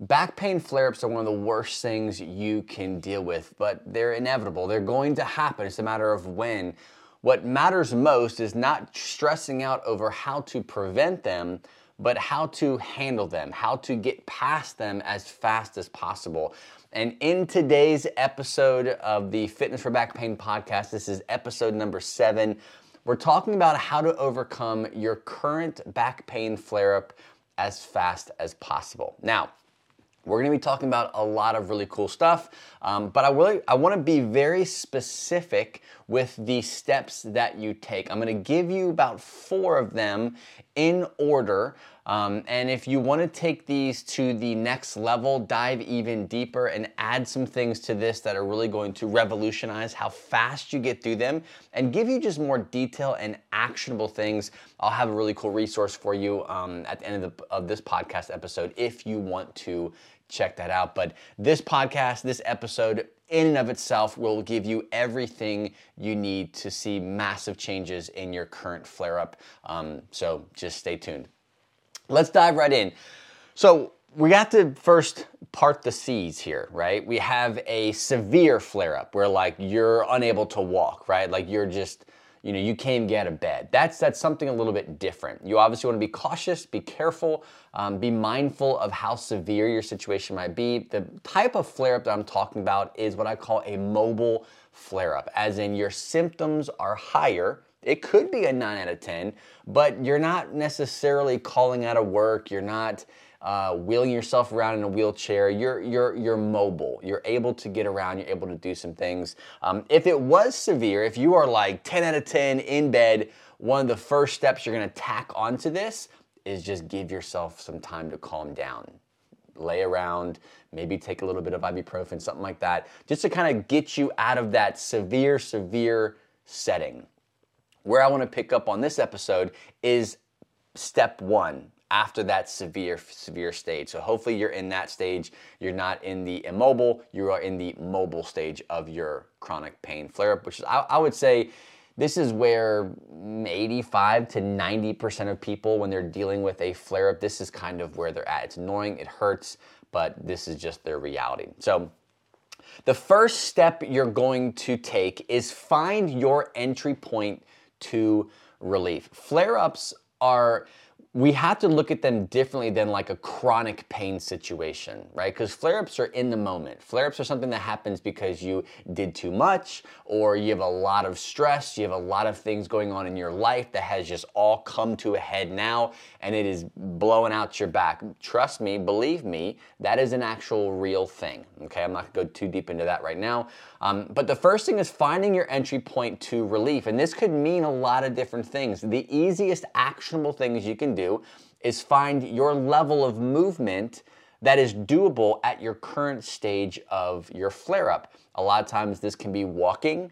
Back pain flare ups are one of the worst things you can deal with, but they're inevitable. They're going to happen. It's a matter of when. What matters most is not stressing out over how to prevent them, but how to handle them, how to get past them as fast as possible. And in today's episode of the Fitness for Back Pain podcast, this is episode number seven, we're talking about how to overcome your current back pain flare up as fast as possible. Now, we're to be talking about a lot of really cool stuff, um, but I really I want to be very specific with the steps that you take. I'm to give you about four of them in order, um, and if you want to take these to the next level, dive even deeper, and add some things to this that are really going to revolutionize how fast you get through them, and give you just more detail and actionable things. I'll have a really cool resource for you um, at the end of, the, of this podcast episode if you want to check that out. But this podcast, this episode, in and of itself will give you everything you need to see massive changes in your current flare up. Um, so just stay tuned. Let's dive right in. So, we got to first part the C's here, right? We have a severe flare up where like you're unable to walk, right? Like you're just you know you can't get out of bed. That's that's something a little bit different. You obviously want to be cautious be careful um, be mindful of how severe your situation might be. The type of flare-up that i'm talking about is what i call a mobile flare-up as in your symptoms are higher. It could be a 9 out of 10 but you're not necessarily calling out of work. You're not uh, wheeling yourself around in a wheelchair. You're you're you're mobile. You're able to get around. You're able to do some things. Um, if it was severe, if you are like 10 out of 10 in bed, one of the first steps you're going to tack onto this is just give yourself some time to calm down. Lay around, maybe take a little bit of ibuprofen, something like that, just to kind of get you out of that severe, severe setting. Where I want to pick up on this episode is step one after that severe, severe stage. So hopefully you're in that stage. You're not in the immobile, you are in the mobile stage of your chronic pain flare up, which is, I, I would say, this is where 85 to 90% of people, when they're dealing with a flare up, this is kind of where they're at. It's annoying, it hurts, but this is just their reality. So, the first step you're going to take is find your entry point to relief. Flare ups are we have to look at them differently than like a chronic pain situation, right? Because flare ups are in the moment. Flare ups are something that happens because you did too much or you have a lot of stress, you have a lot of things going on in your life that has just all come to a head now and it is blowing out your back. Trust me, believe me, that is an actual real thing, okay? I'm not gonna go too deep into that right now. Um, but the first thing is finding your entry point to relief. And this could mean a lot of different things. The easiest actionable things you can do do is find your level of movement that is doable at your current stage of your flare up. A lot of times, this can be walking.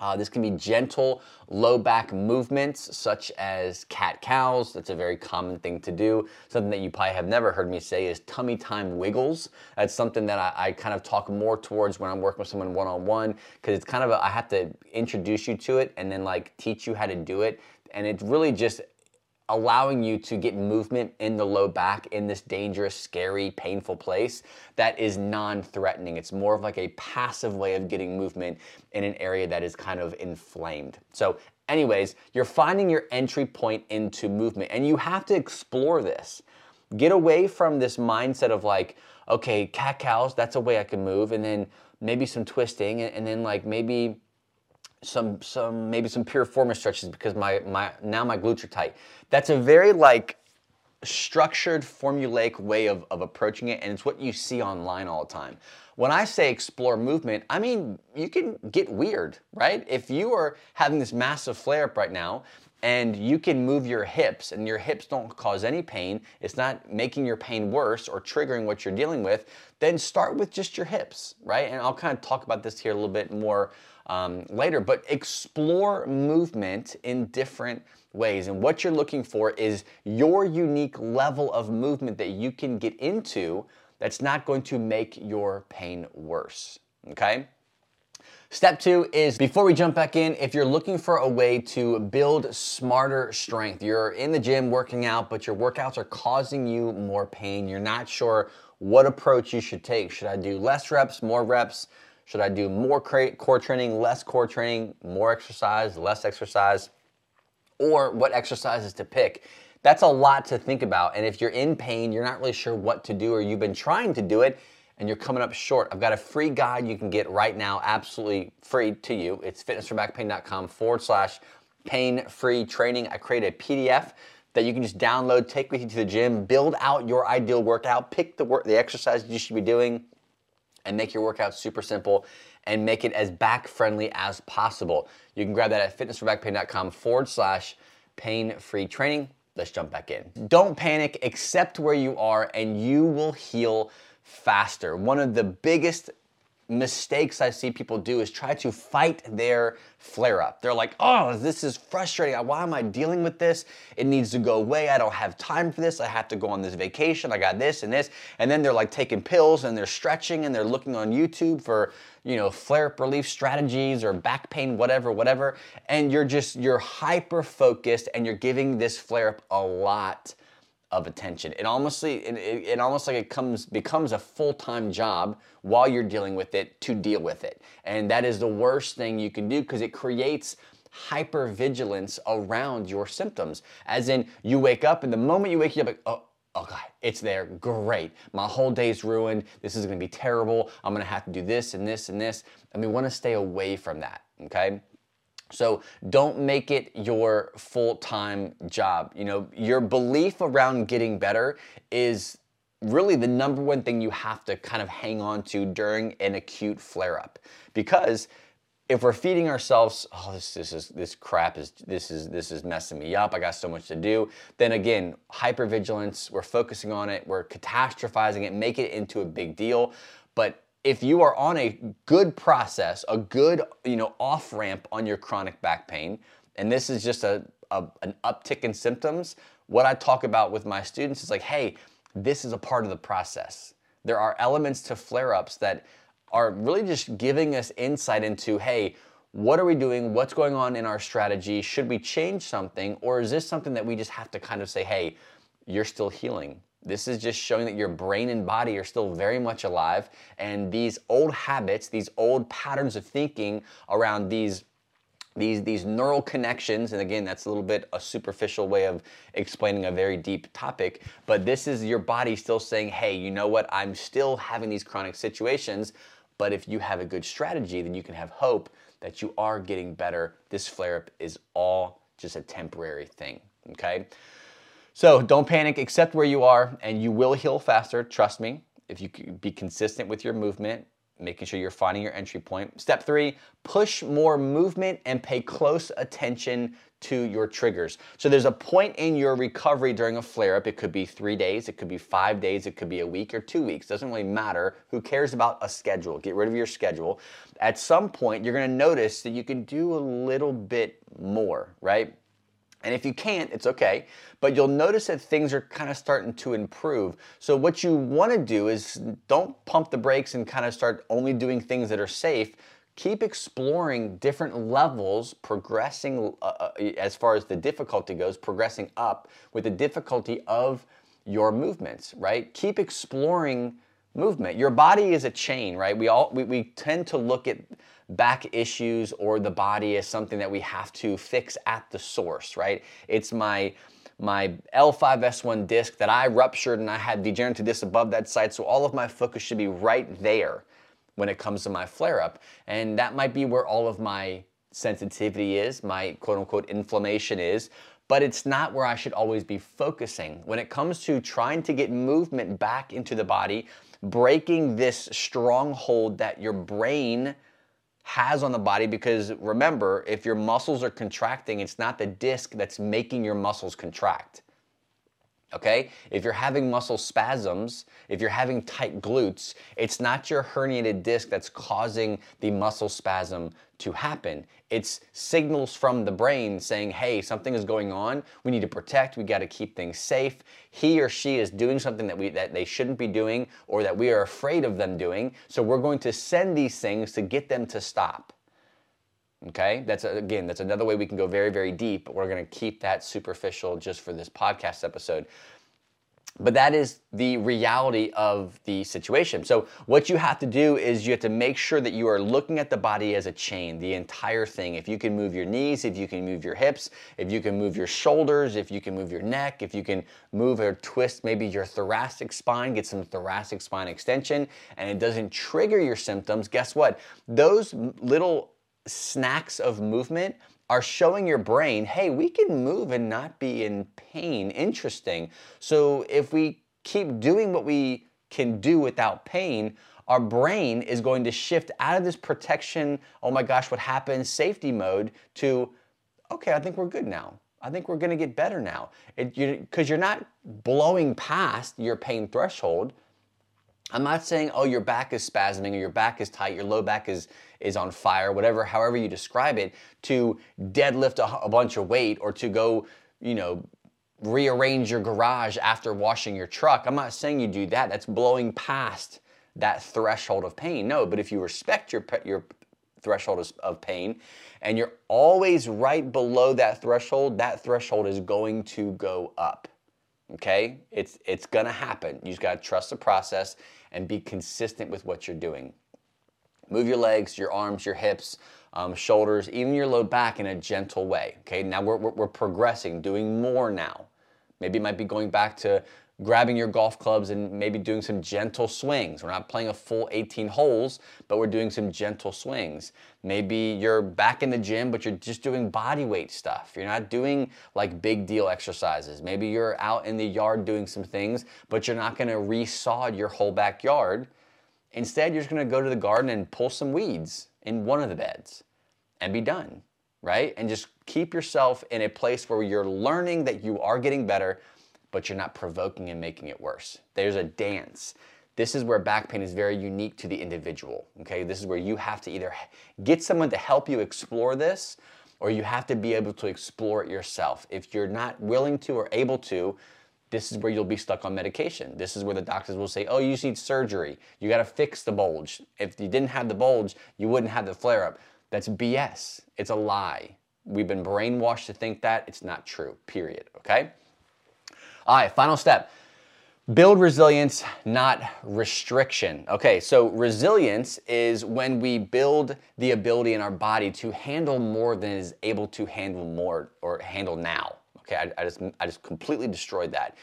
Uh, this can be gentle low back movements such as cat cows. That's a very common thing to do. Something that you probably have never heard me say is tummy time wiggles. That's something that I, I kind of talk more towards when I'm working with someone one on one because it's kind of a, I have to introduce you to it and then like teach you how to do it. And it's really just allowing you to get movement in the low back in this dangerous, scary, painful place that is non threatening. It's more of like a passive way of getting movement in an area that is kind of inflamed. So, anyways, you're finding your entry point into movement and you have to explore this. Get away from this mindset of like, okay, cat cows, that's a way I can move, and then maybe some twisting, and, then like maybe some some maybe some piriformis stretches because my my now my glutes are tight. That's a very like structured formulaic way of, of approaching it and it's what you see online all the time when i say explore movement i mean you can get weird right if you are having this massive flare up right now and you can move your hips and your hips don't cause any pain it's not making your pain worse or triggering what you're dealing with then start with just your hips right and i'll kind of talk about this here a little bit more um, later, but explore movement in different ways. And what you're looking for is your unique level of movement that you can get into that's not going to make your pain worse. Okay? Step two is before we jump back in, if you're looking for a way to build smarter strength, you're in the gym working out, but your workouts are causing you more pain, you're not sure what approach you should take. Should I do less reps, more reps? Should I do more core training, less core training, more exercise, less exercise? Or what exercises to pick? That's a lot to think about. And if you're in pain, you're not really sure what to do, or you've been trying to do it and you're coming up short, I've got a free guide you can get right now, absolutely free to you. It's fitnessforbackpain.com forward slash pain free training. I create a PDF that you can just download, take with you to the gym, build out your ideal workout, pick the work, the exercises you should be doing, and make your workout super simple and make it as back friendly as possible. You can grab that at fitnessforbackpain.com forward slash pain free training. Let's jump back in. Don't panic, accept where you are, and you will heal faster. One of the biggest mistakes I see people do is try to fight their flare up. They're like, oh, this is frustrating. Why am I dealing with this? It needs to go away. I don't have time for this. I have to go on this vacation. I got this and this. And then they're like taking pills and they're stretching and they're looking on YouTube for, you know, flare up relief strategies or back pain, whatever, whatever. And you're just, you're hyper focused and you're giving this flare up a lot of attention. It almost it, it almost like it comes becomes a full-time job while you're dealing with it to deal with it. And that is the worst thing you can do because it creates hypervigilance around your symptoms. As in you wake up and the moment you wake up like, oh, oh god, it's there, great. My whole day's ruined. This is gonna be terrible. I'm gonna have to do this and this and this. And we wanna stay away from that, okay? So don't make it your full-time job. You know, your belief around getting better is really the number one thing you have to kind of hang on to during an acute flare-up. Because if we're feeding ourselves, oh, this, this is this crap is this is this is messing me up. I got so much to do. Then again, hypervigilance. We're focusing on it. We're catastrophizing it, make it into a big deal. But if you are on a good process, a good, you know, off ramp on your chronic back pain, and this is just a, a, an uptick in symptoms, what I talk about with my students is like, hey, this is a part of the process. There are elements to flare ups that are really just giving us insight into, hey, what are we doing? What's going on in our strategy? Should we change something? Or is this something that we just have to kind of say, hey, you're still healing? This is just showing that your brain and body are still very much alive. And these old habits, these old patterns of thinking around these these these neural connections and again that's a little bit a superficial way of explaining a very deep topic but this is your body still saying hey you know what i'm still having these chronic situations but if you have a good strategy then you can have hope that you are getting better this flare up is all just a temporary thing okay so don't panic, accept where you are, and you will heal faster. Trust me. If you be consistent with your movement, making sure you're finding your entry point. Step three, push more movement and pay close attention to your triggers. So there's a point in your recovery during a flare up. It could be three days, it could be five days, it could be a week or two weeks. Doesn't really matter. Who cares about a schedule? Get rid of your schedule. At some point, you're gonna notice that you can do a little bit more, right? And if you can't, it's okay. But you'll notice that things are kind of starting to improve. So, what you want to do is don't pump the brakes and kind of start only doing things that are safe. Keep exploring different levels, progressing uh, uh as far as the difficulty goes, progressing up with the difficulty of your movements, right? Keep exploring movement. Your body is a chain, right? We all we, we tend to look at back issues or the body as something that we have to fix at the source, right? It's my my L5S1 disc that I ruptured and I had degenerative disc above that site, so all of my focus should be right there when it comes to my flare up. And that might be where all of my sensitivity is, my quote unquote inflammation is, but it's not where I should always be focusing. When it comes to trying to get movement back into the body, breaking this stronghold that your brain has on the body because remember, if your muscles are contracting, it's not the disc that's making your muscles contract. Okay? If you're having muscle spasms, if you're having tight glutes, it's not your herniated disc that's causing the muscle spasm to happen. It's signals from the brain saying, hey, something is going on. We need to protect. We got to keep things safe. He or she is doing something that, we, that they shouldn't be doing or that we are afraid of them doing. So we're going to send these things to get them to stop. Okay, that's again, that's another way we can go very, very deep, but we're going to keep that superficial just for this podcast episode. but that is the reality of the situation. So, what you have to do is you have to make sure that you are looking at the body as a chain, the entire thing. If you can move your knees, if you can move your hips, if you can move your shoulders, if you can move your neck, if you can move or twist maybe your thoracic spine, get some thoracic spine extension, and it doesn't trigger your symptoms, guess what? Those little snacks of movement are showing your brain, hey, we can move and not be in pain. Interesting. So if we keep doing what we can do without pain, our brain is going to shift out of this protection, oh my gosh, what happened, safety mode to, okay, I think we're good now. I think we're gonna get better now. Because you, you're not blowing past your pain threshold. I'm not saying, oh, your back is spasming or your back is tight, your low back is, is on fire, whatever, however you describe it, to deadlift a, a bunch of weight or to go, you know, rearrange your garage after washing your truck. I'm not saying you do that. That's blowing past that threshold of pain. No, but if you respect your, your threshold of pain and you're always right below that threshold, that threshold is going to go up. Okay? It's it's to happen. You just got to trust the process and be consistent with what you're doing. Move your legs, your arms, your hips, um, shoulders, even your low back in a gentle way. Okay, now we're, we're, we're progressing, doing more now. Maybe it might be going back to grabbing your golf clubs and maybe doing some gentle swings. We're not playing a full 18 holes, but we're doing some gentle swings. Maybe you're back in the gym, but you're just doing body weight stuff. You're not doing like big deal exercises. Maybe you're out in the yard doing some things, but you're not gonna resod your whole backyard. Instead, you're just gonna go to the garden and pull some weeds in one of the beds and be done, right? And just keep yourself in a place where you're learning that you are getting better but you're not provoking and making it worse. There's a dance. This is where back pain is very unique to the individual. Okay, this is where you have to either get someone to help you explore this or you have to be able to explore it yourself. If you're not willing to or able to, this is where you'll be stuck on medication. This is where the doctors will say, oh, you need surgery. You got to fix the bulge. If you didn't have the bulge, you wouldn't have the flare up. That's BS. It's a lie. We've been brainwashed to think that. It's not true, period. Okay? All right, final step. Build resilience, not restriction. Okay, so resilience is when we build the ability in our body to handle more than is able to handle more or handle now. Okay, I, I just I just completely destroyed that.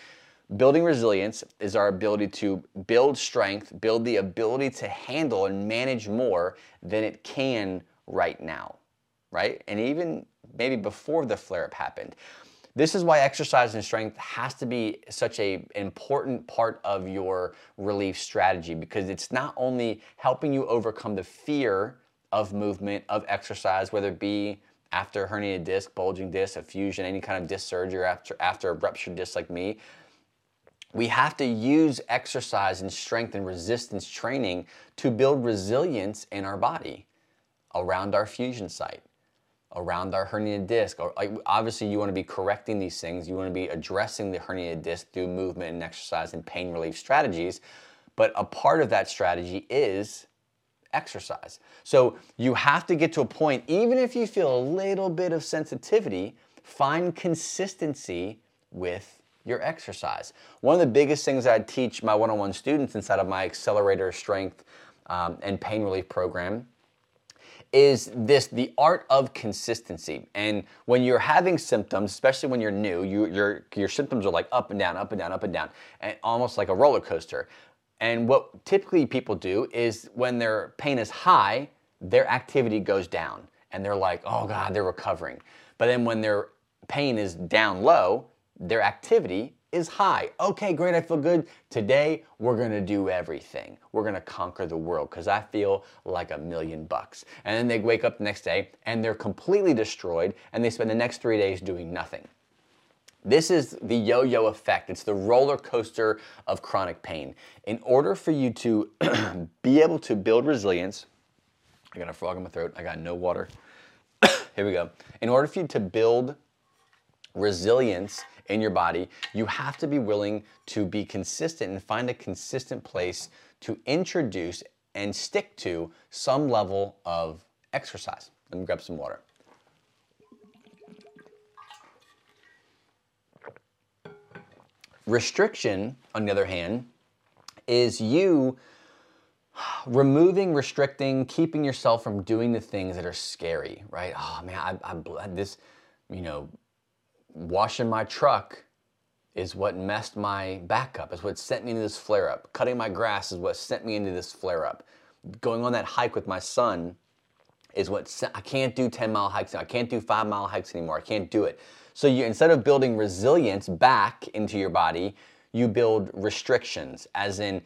Building resilience is our ability to build strength, build the ability to handle and manage more than it can right now, right? And even maybe before the flare up happened. This is why exercise and strength has to be such a important part of your relief strategy because it's not only helping you overcome the fear of movement, of exercise, whether it be after herniated disc, bulging disc, a fusion, any kind of disc surgery, after, after a ruptured disc like me, we have to use exercise and strength and resistance training to build resilience in our body around our fusion site around our herniated disc. Or obviously, you want to be correcting these things. You want to be addressing the herniated disc through movement and exercise and pain relief strategies. But a part of that strategy is exercise. So you have to get to a point, even if you feel a little bit of sensitivity, find consistency with your exercise. One of the biggest things I teach my one on one students inside of my accelerator strength um, and pain relief program is this the art of consistency. And when you're having symptoms, especially when you're new, you, your, your symptoms are like up and down, up and down, up and down, and almost like a roller coaster. And what typically people do is when their pain is high, their activity goes down and they're like, oh God, they're recovering. But then when their pain is down low, their activity is high. Okay, great, I feel good. Today, we're gonna do everything. We're gonna conquer the world because I feel like a million bucks. And then they wake up the next day and they're completely destroyed and they spend the next three days doing nothing. This is the yo yo effect. It's the roller coaster of chronic pain. In order for you to be able to build resilience, I got a frog in my throat, I got no water. Here we go. In order for you to build resilience in your body, you have to be willing to be consistent and find a consistent place to introduce and stick to some level of exercise. Let me grab some water. Restriction, on the other hand, is you removing, restricting, keeping yourself from doing the things that are scary, right? Oh man, I, I this, you know, washing my truck is what messed my back up, is what sent me into this flare up. Cutting my grass is what sent me into this flare up. Going on that hike with my son is what sent, I can't do 10 mile hikes. I can't do five mile hikes anymore. I can't do it. So you instead of building resilience back into your body, you build restrictions, as in,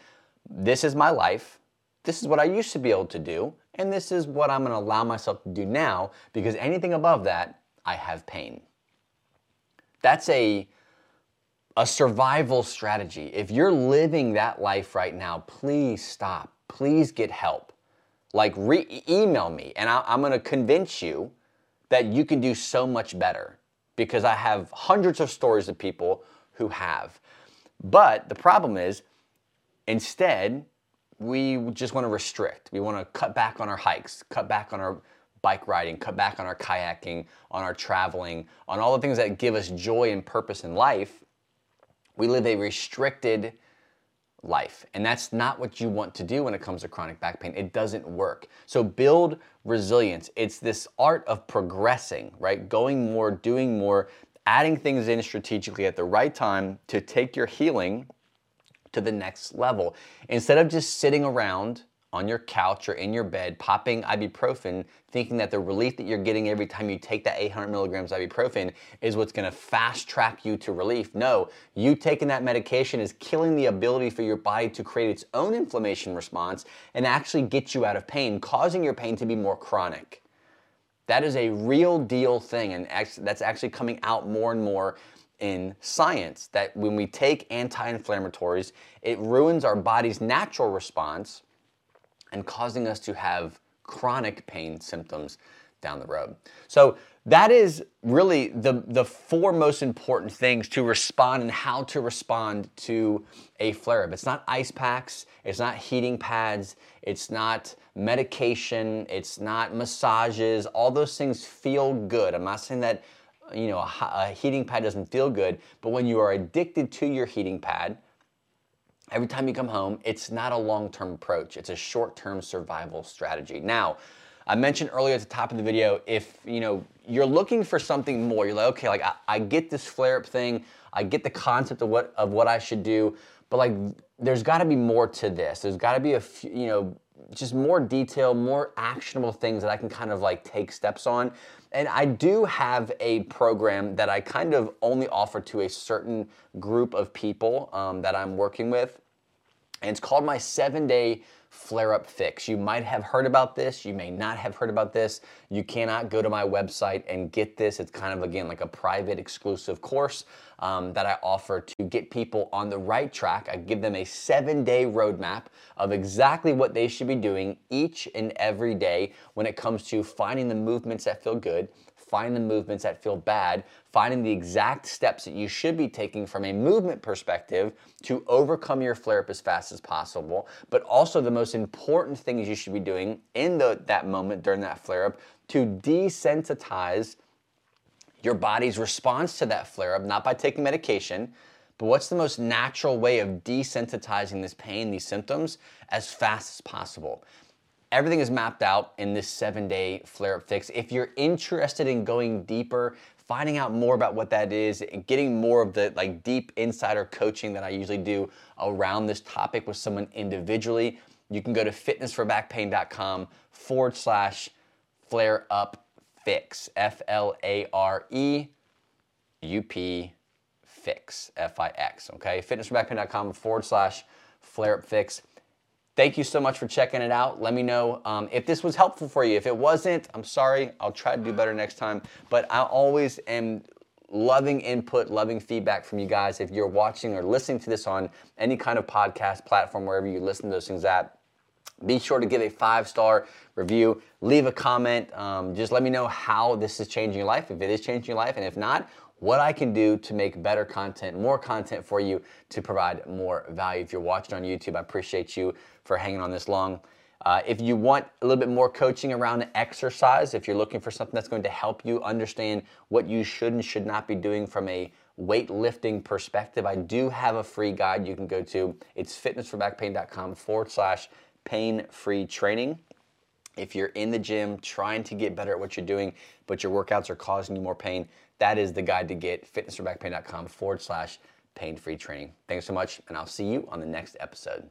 this is my life. This is what I used to be able to do, and this is what I'm going to allow myself to do now because anything above that, I have pain. That's a a survival strategy. If you're living that life right now, please stop. Please get help. Like re- email me and I, I'm going to convince you that you can do so much better because I have hundreds of stories of people who have. But the problem is, instead, we just want to restrict. We want to cut back on our hikes, cut back on our bike riding, cut back on our kayaking, on our traveling, on all the things that give us joy and purpose in life. We live a restricted life. And that's not what you want to do when it comes to chronic back pain. It doesn't work. So build resilience. It's this art of progressing, right? Going more, doing more, adding things in strategically at the right time to take your healing to the next level. Instead of just sitting around on your couch or in your bed popping ibuprofen, thinking that the relief that you're getting every time you take that 800 milligrams ibuprofen is what's gonna fast track you to relief. No, you taking that medication is killing the ability for your body to create its own inflammation response and actually get you out of pain, causing your pain to be more chronic. That is a real deal thing, and that's actually coming out more and more in science that when we take anti inflammatories, it ruins our body's natural response and causing us to have chronic pain symptoms down the road. So that is really the, the four most important things to respond and how to respond to a flare up. It's not ice packs, it's not heating pads, it's not medication, it's not massages. All those things feel good. I'm not saying that you know a, a heating pad doesn't feel good, but when you are addicted to your heating pad, every time you come home, it's not a long term approach, it's a short term survival strategy. Now, I mentioned earlier at the top of the video, if you know you're looking for something more, you're like, okay, like I, I get this flare up thing, I get the concept of what of what I should do, but like there's got to be more to this. There's got to be a few, you know just more detail, more actionable things that I can kind of like take steps on. And I do have a program that I kind of only offer to a certain group of people um, that I'm working with. And it's called my seven day flare up fix. You might have heard about this, you may not have heard about this. You cannot go to my website and get this. It's kind of, again, like a private exclusive course um, that I offer to get people on the right track. I give them a seven day roadmap of exactly what they should be doing each and every day when it comes to finding the movements that feel good, find the movements that feel bad, finding the exact steps that you should be taking from a movement perspective to overcome your flare up as fast as possible, but also the most important things you should be doing in the, that moment during that flare up to desensitize your body's response to that flare up, not by taking medication, but what's the most natural way of desensitizing this pain, these symptoms, as fast as possible? Everything is mapped out in this seven day flare up fix. If you're interested in going deeper, finding out more about what that is, getting more of the like deep insider coaching that I usually do around this topic with someone individually, you can go to fitnessforbackpain.com forward slash flare up fix. F L A R E U P fix. F I X. Okay. Fitnessforbackpain.com forward slash flare up fix. Thank you so much for checking it out. Let me know um, if this was helpful for you. If it wasn't, I'm sorry. I'll try to do better next time. But I always am loving input, loving feedback from you guys. If you're watching or listening to this on any kind of podcast platform, wherever you listen to those things at, be sure to give a five star review, leave a comment. Um, just let me know how this is changing your life, if it is changing your life, and if not, what I can do to make better content, more content for you to provide more value. If you're watching on YouTube, I appreciate you for hanging on this long. Uh, if you want a little bit more coaching around exercise, if you're looking for something that's going to help you understand what you should and should not be doing from a weightlifting perspective, I do have a free guide you can go to. It's fitnessforbackpain.com forward slash pain free training. If you're in the gym trying to get better at what you're doing, but your workouts are causing you more pain, that is the guide to get fitnessforbackpain.com forward slash pain free training. Thanks so much, and I'll see you on the next episode.